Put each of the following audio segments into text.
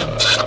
Uh...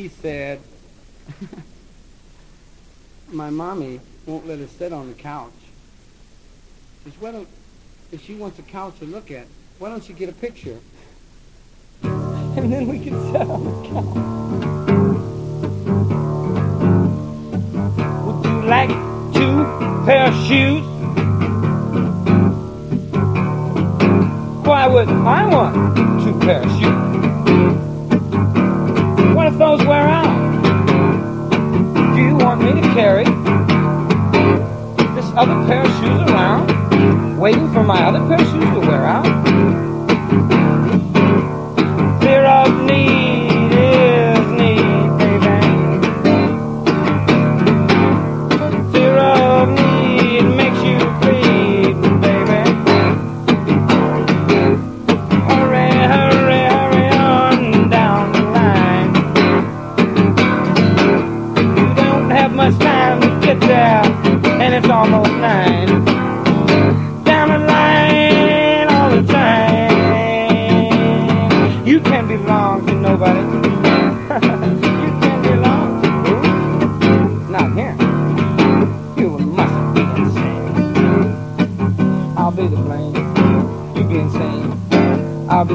he said, my mommy won't let us sit on the couch. She says, why don't, if she wants a couch to look at, why don't you get a picture? and then we can sit on the couch. Would you like two pair of shoes? Why would I want two pair of shoes? Those wear out? Do you want me to carry this other pair of shoes around, waiting for my other pair of shoes to wear out?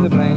The blame.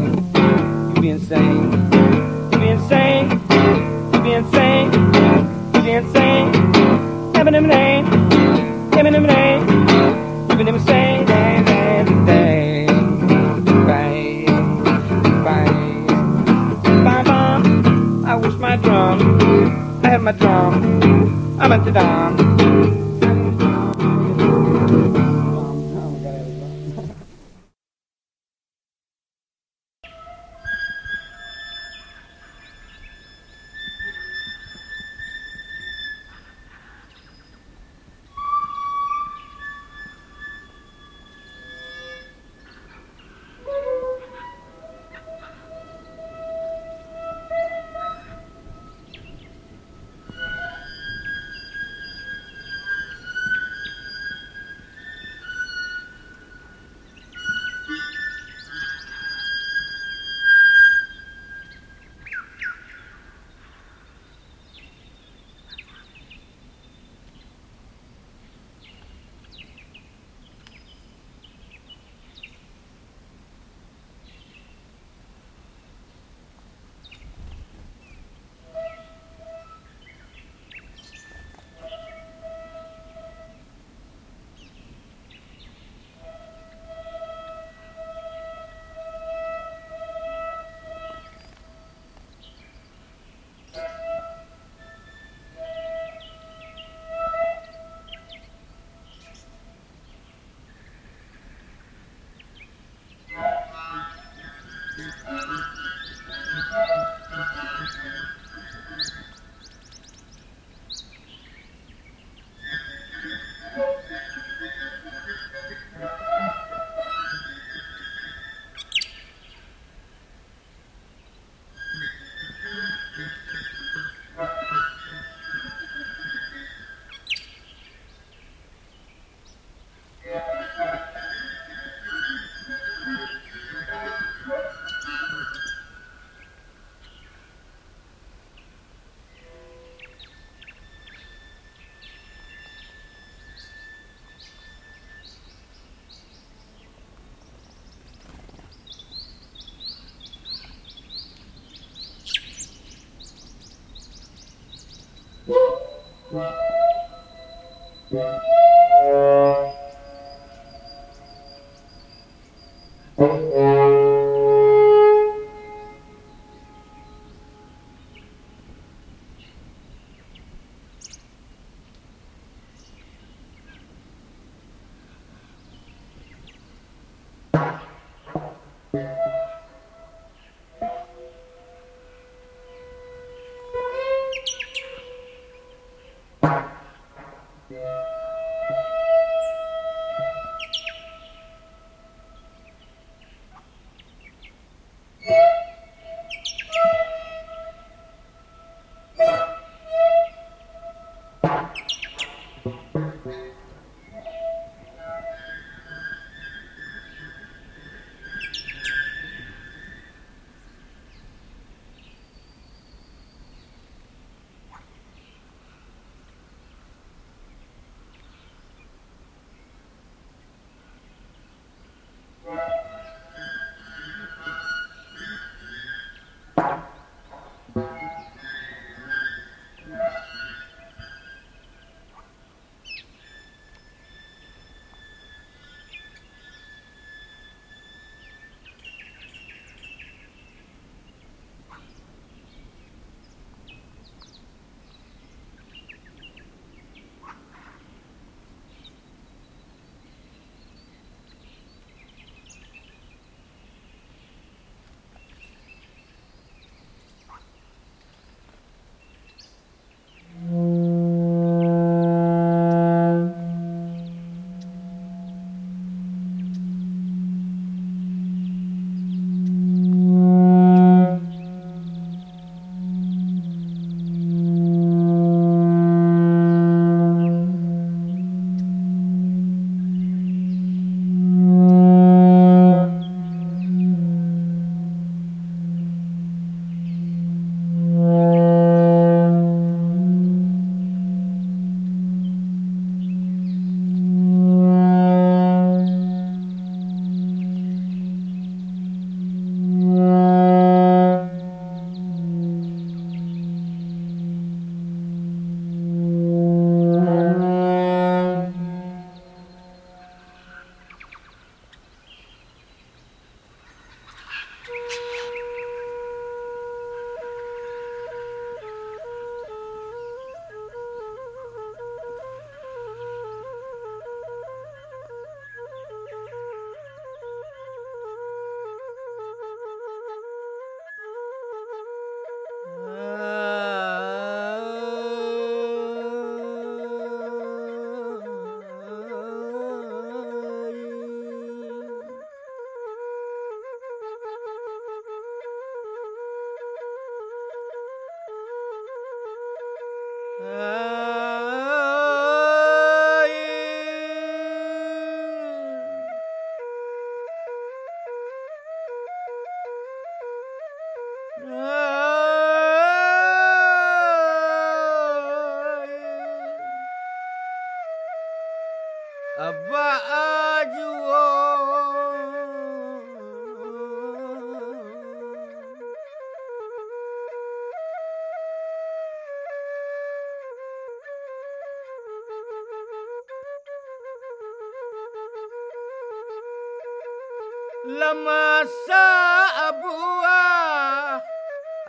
Thank you.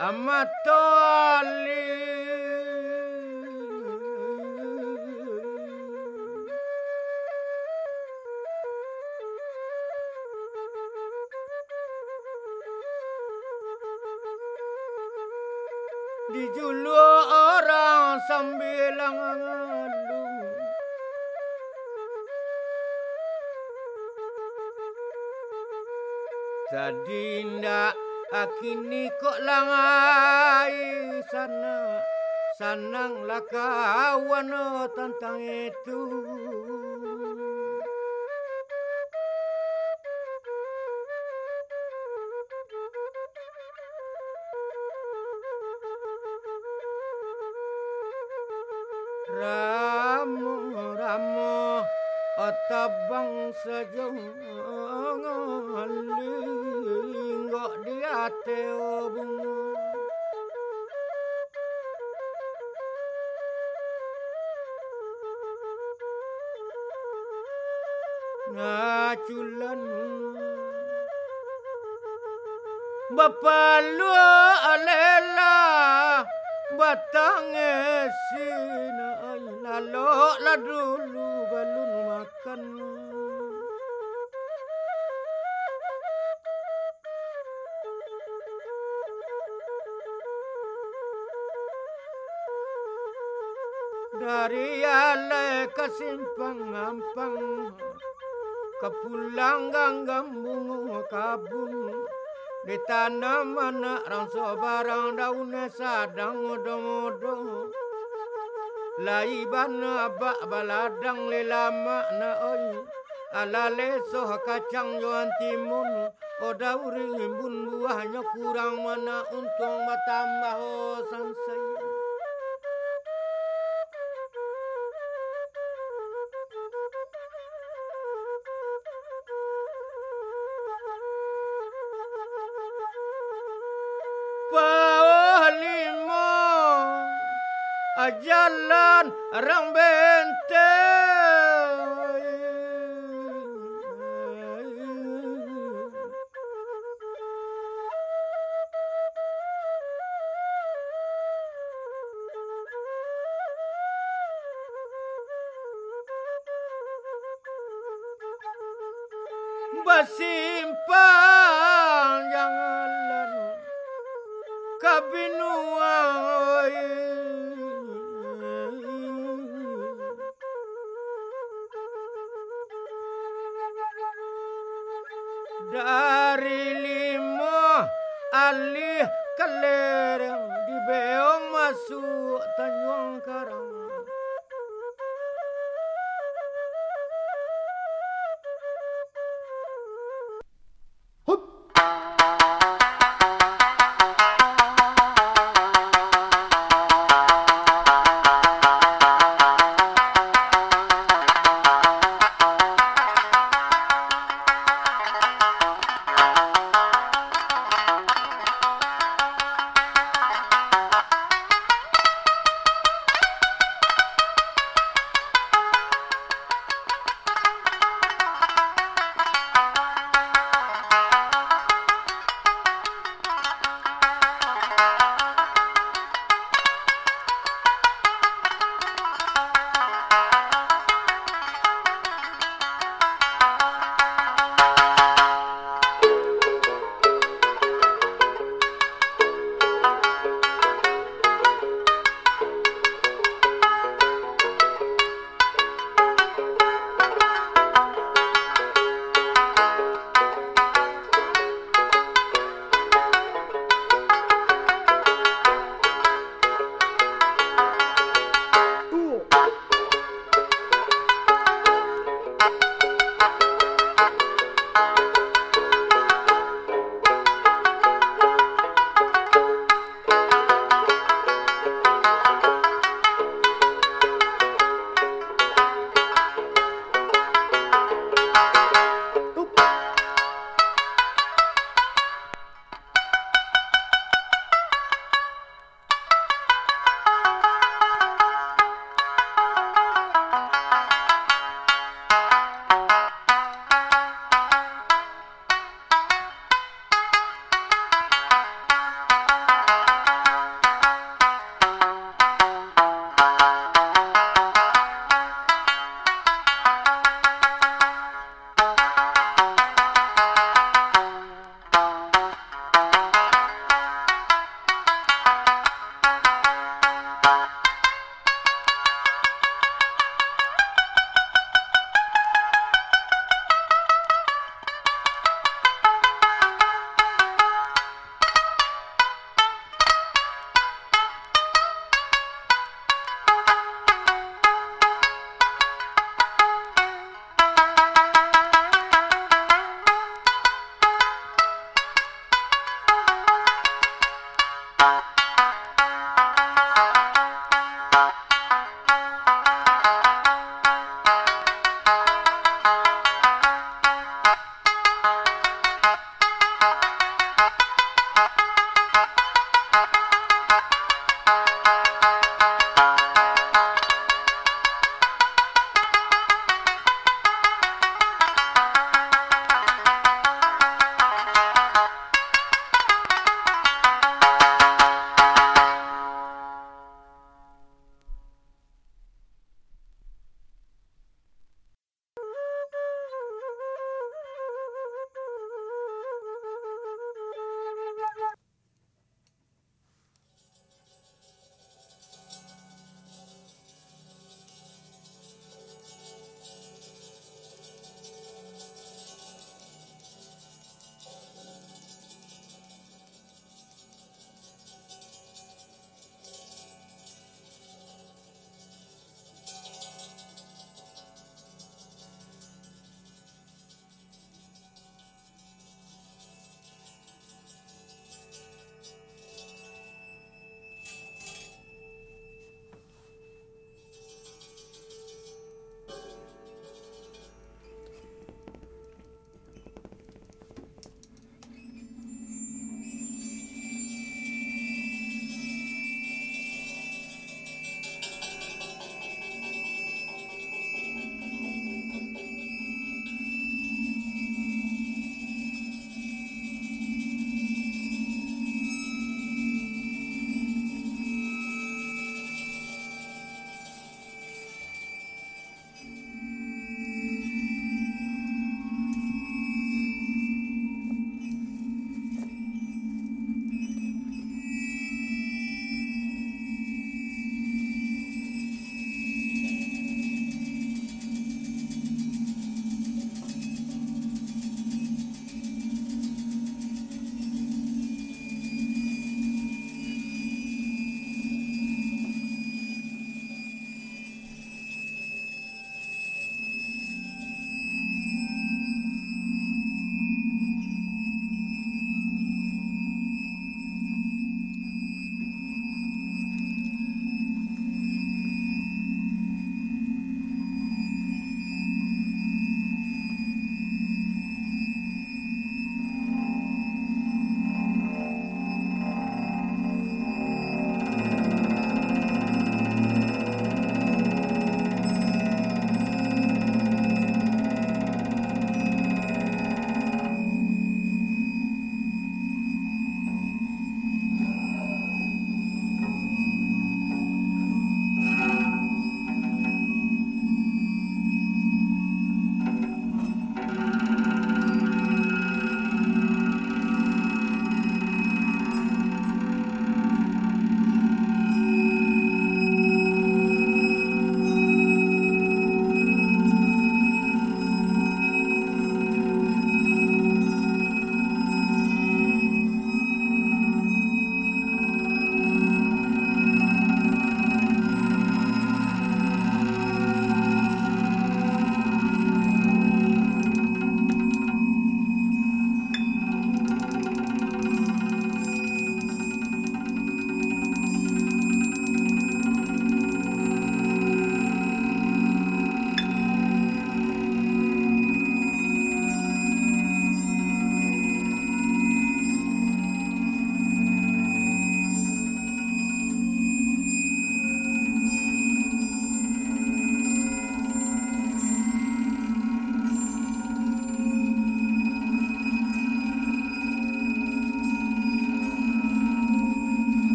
Amatoli orang sambil ngadu Jadi ndak akini kok langai sana sanang lakawan tentang itu. Ramu ramu otabang sejong linggok di ate bunga ngaculan Bapalu alela batang esina ay lalo la dulu balun makan dari ale kasimpang ampang kapulang gambung kabung. Di tanah mana rangso barang daun sadang odo-odo Laiban bak baladang lelama na oi. Alale soh kacang joan timun Oda bun buahnya kurang mana untung bertambah oh sansai jalan orang benteng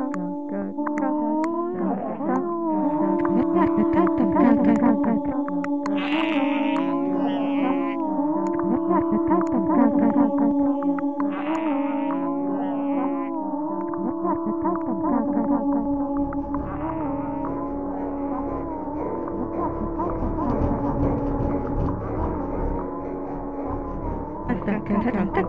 Oh, Oh,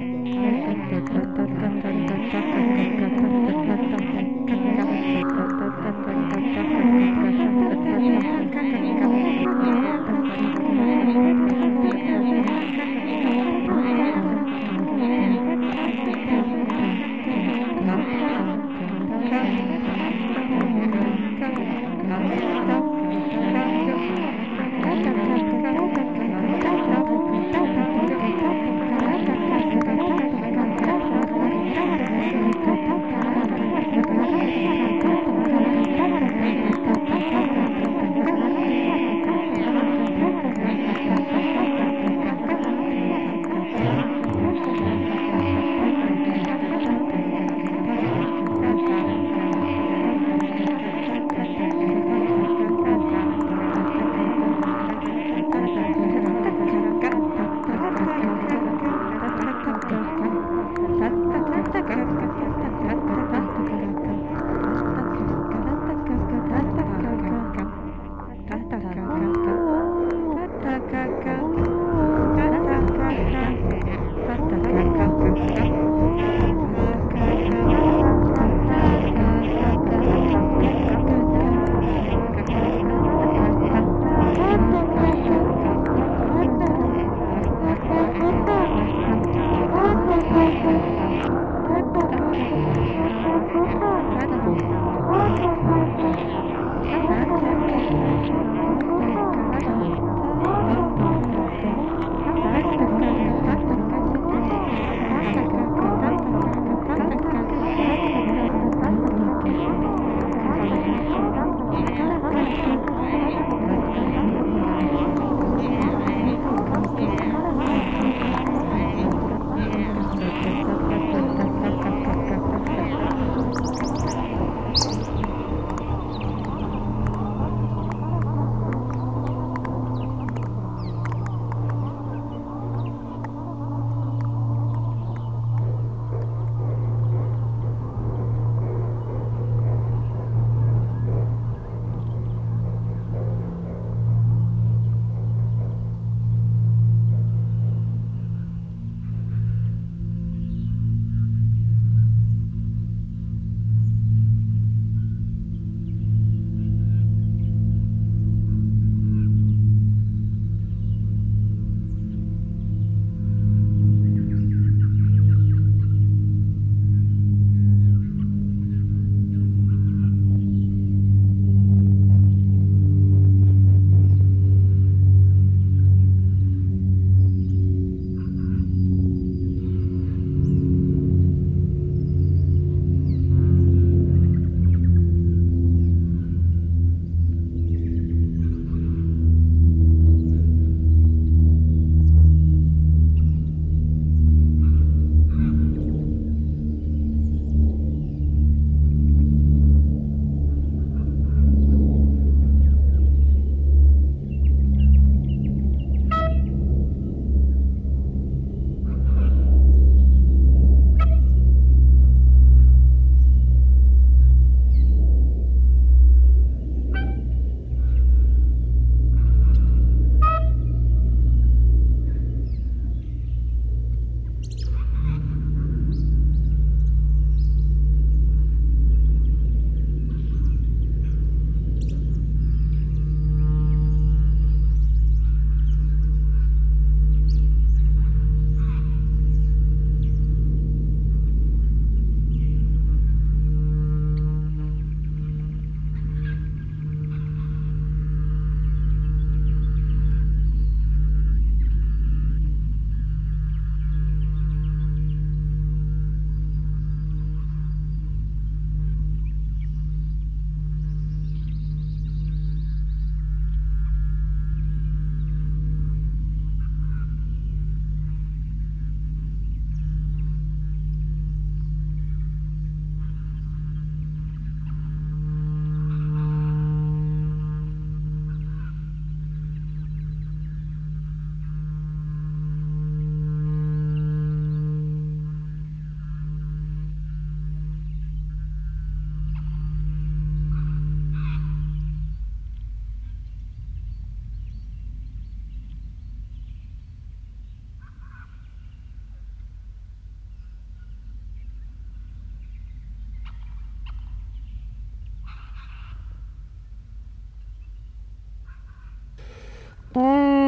Mm.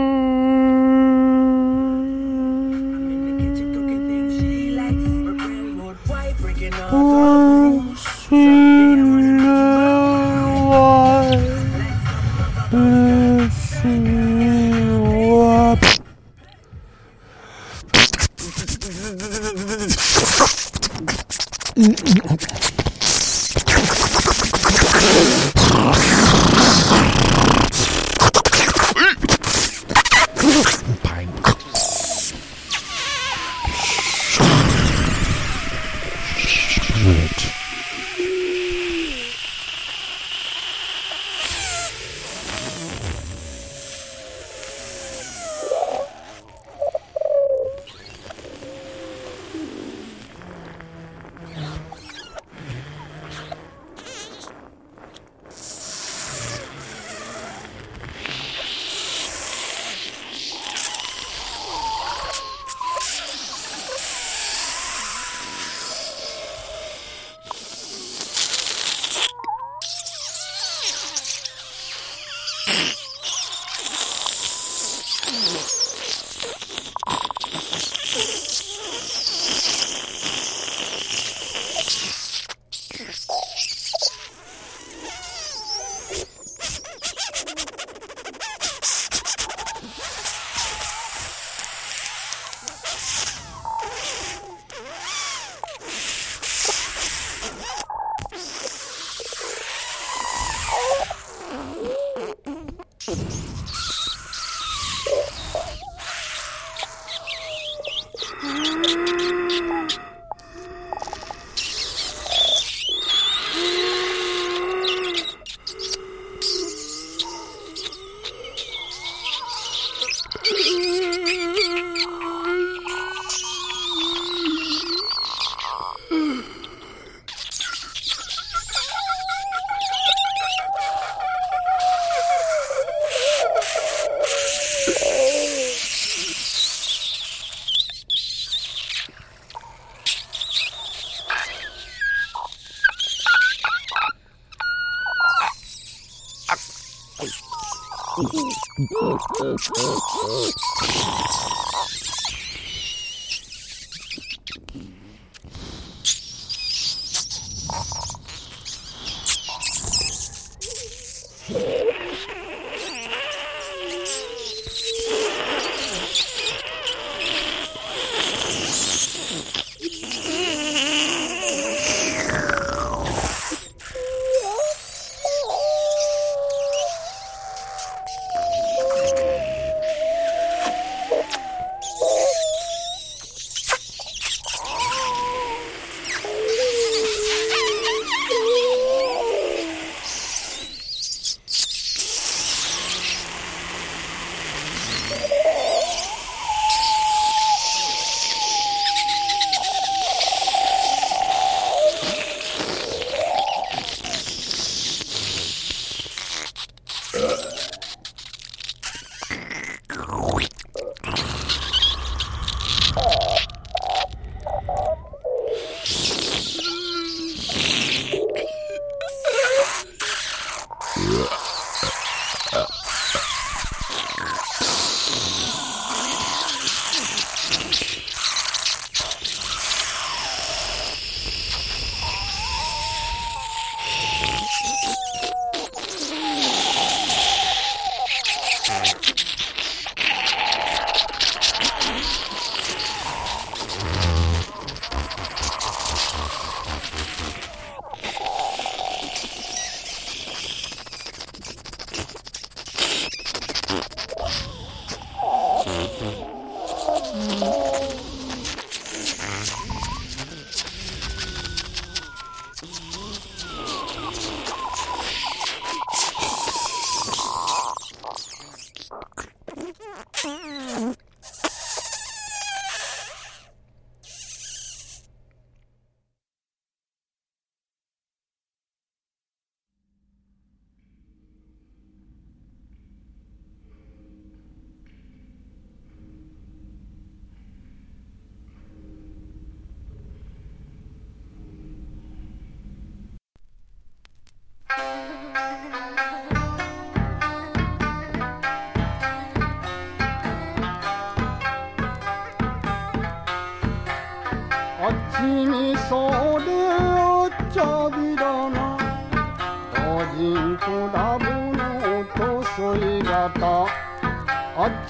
Oh, oh, oh, oh.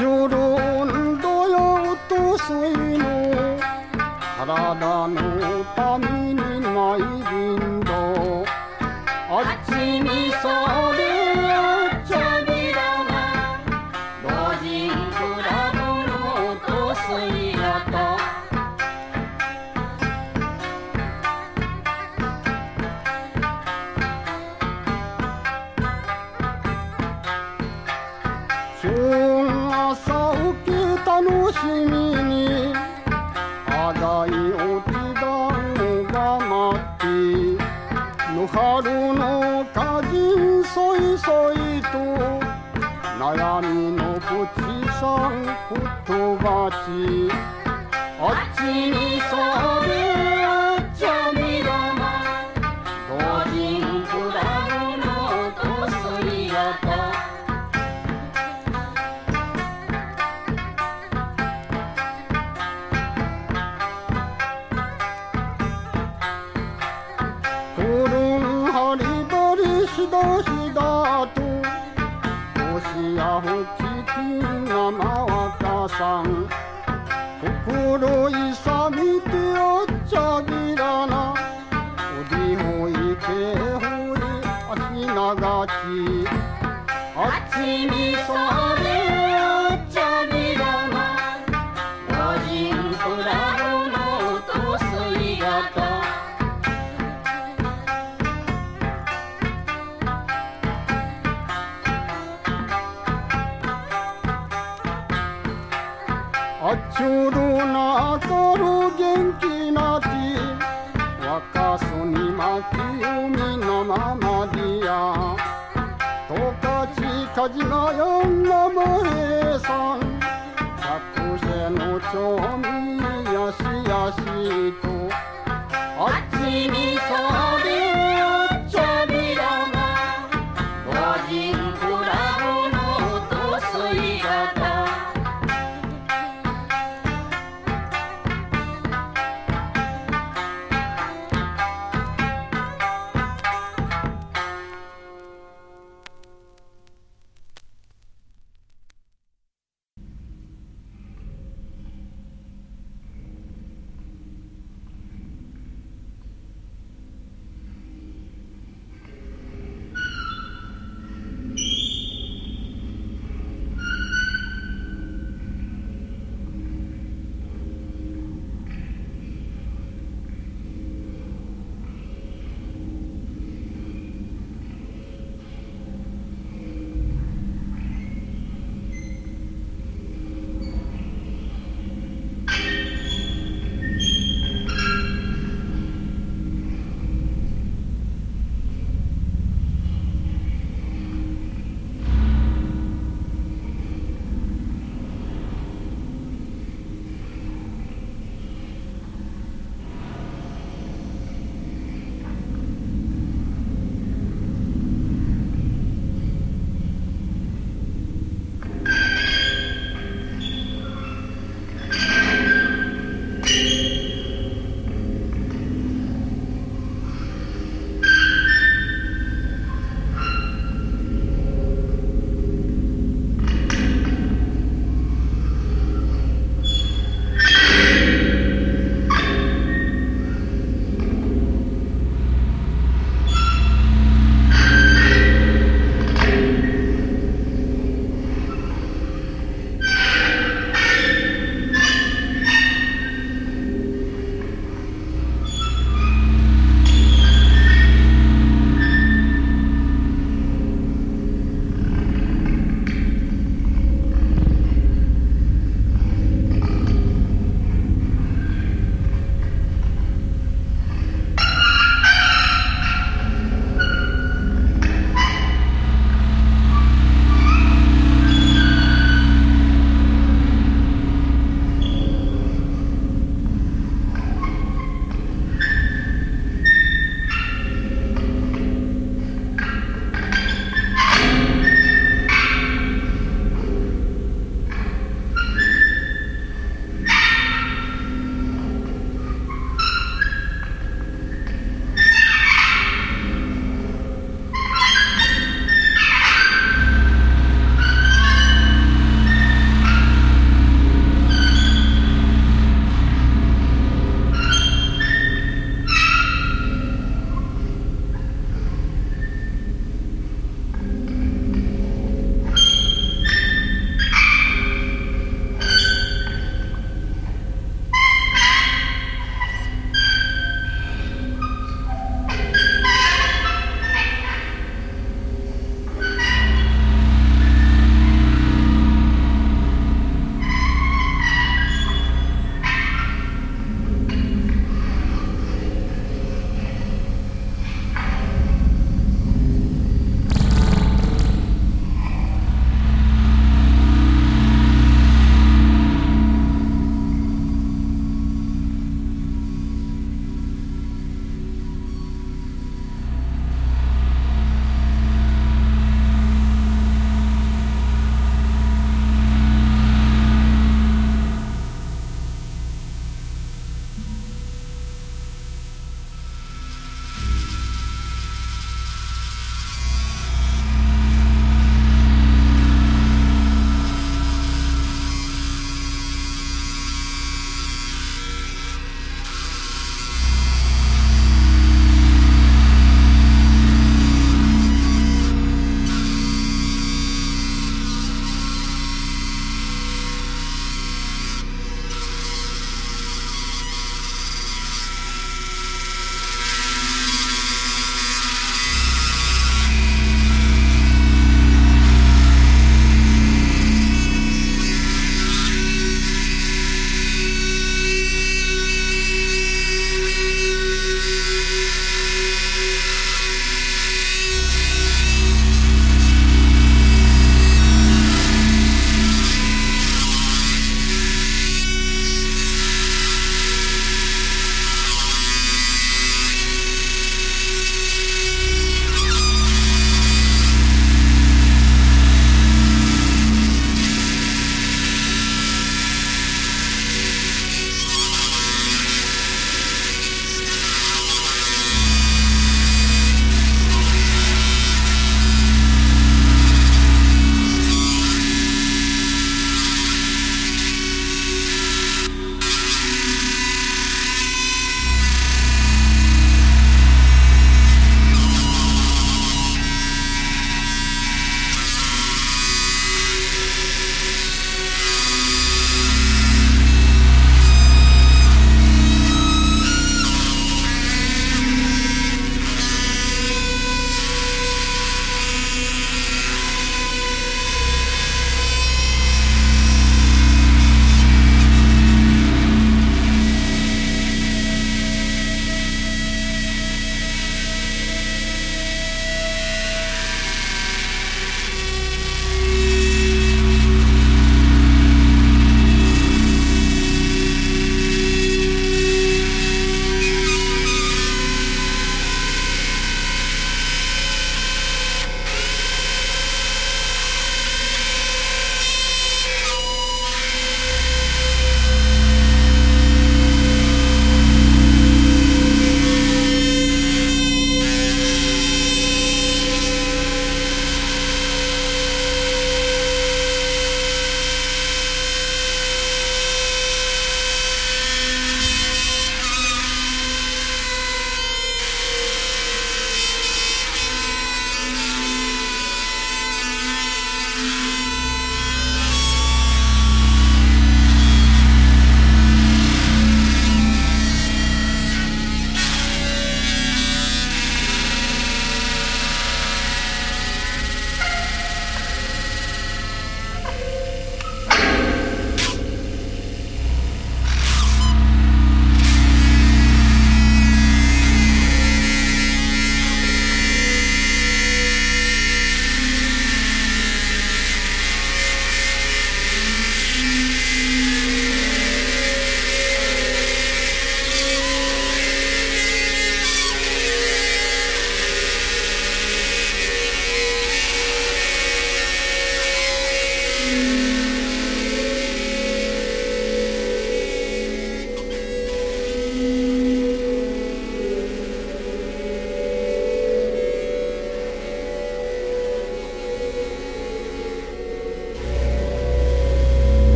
世論だよとしの体のためにないんだあっちにされ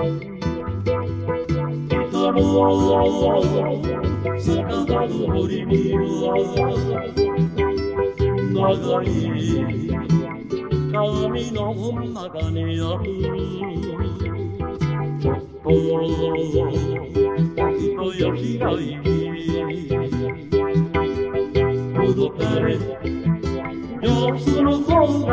You're so strong, I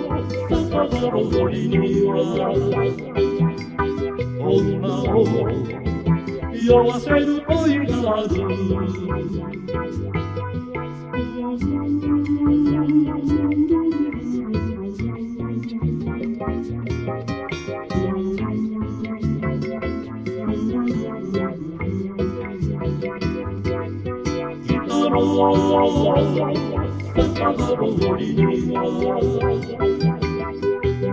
You're a straight all you do I Thank you.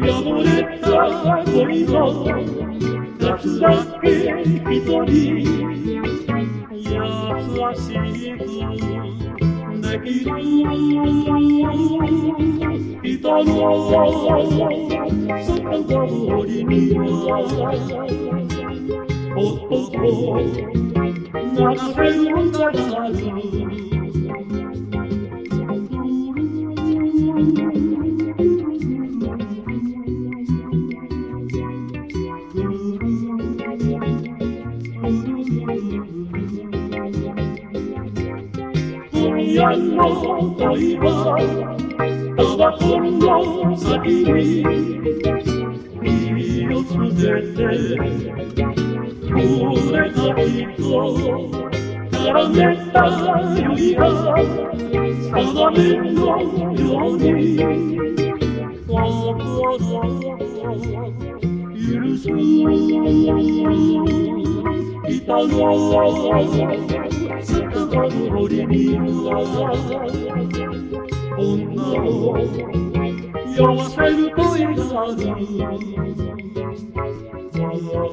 Violetta Polidor, Zaczynamy Pitoli, ja płasię Pitolo, Sokolowo i miła, o, o, o, na swym zaczynaniu. Through their dead, through their people. Oh no, you're a straight boy, を酔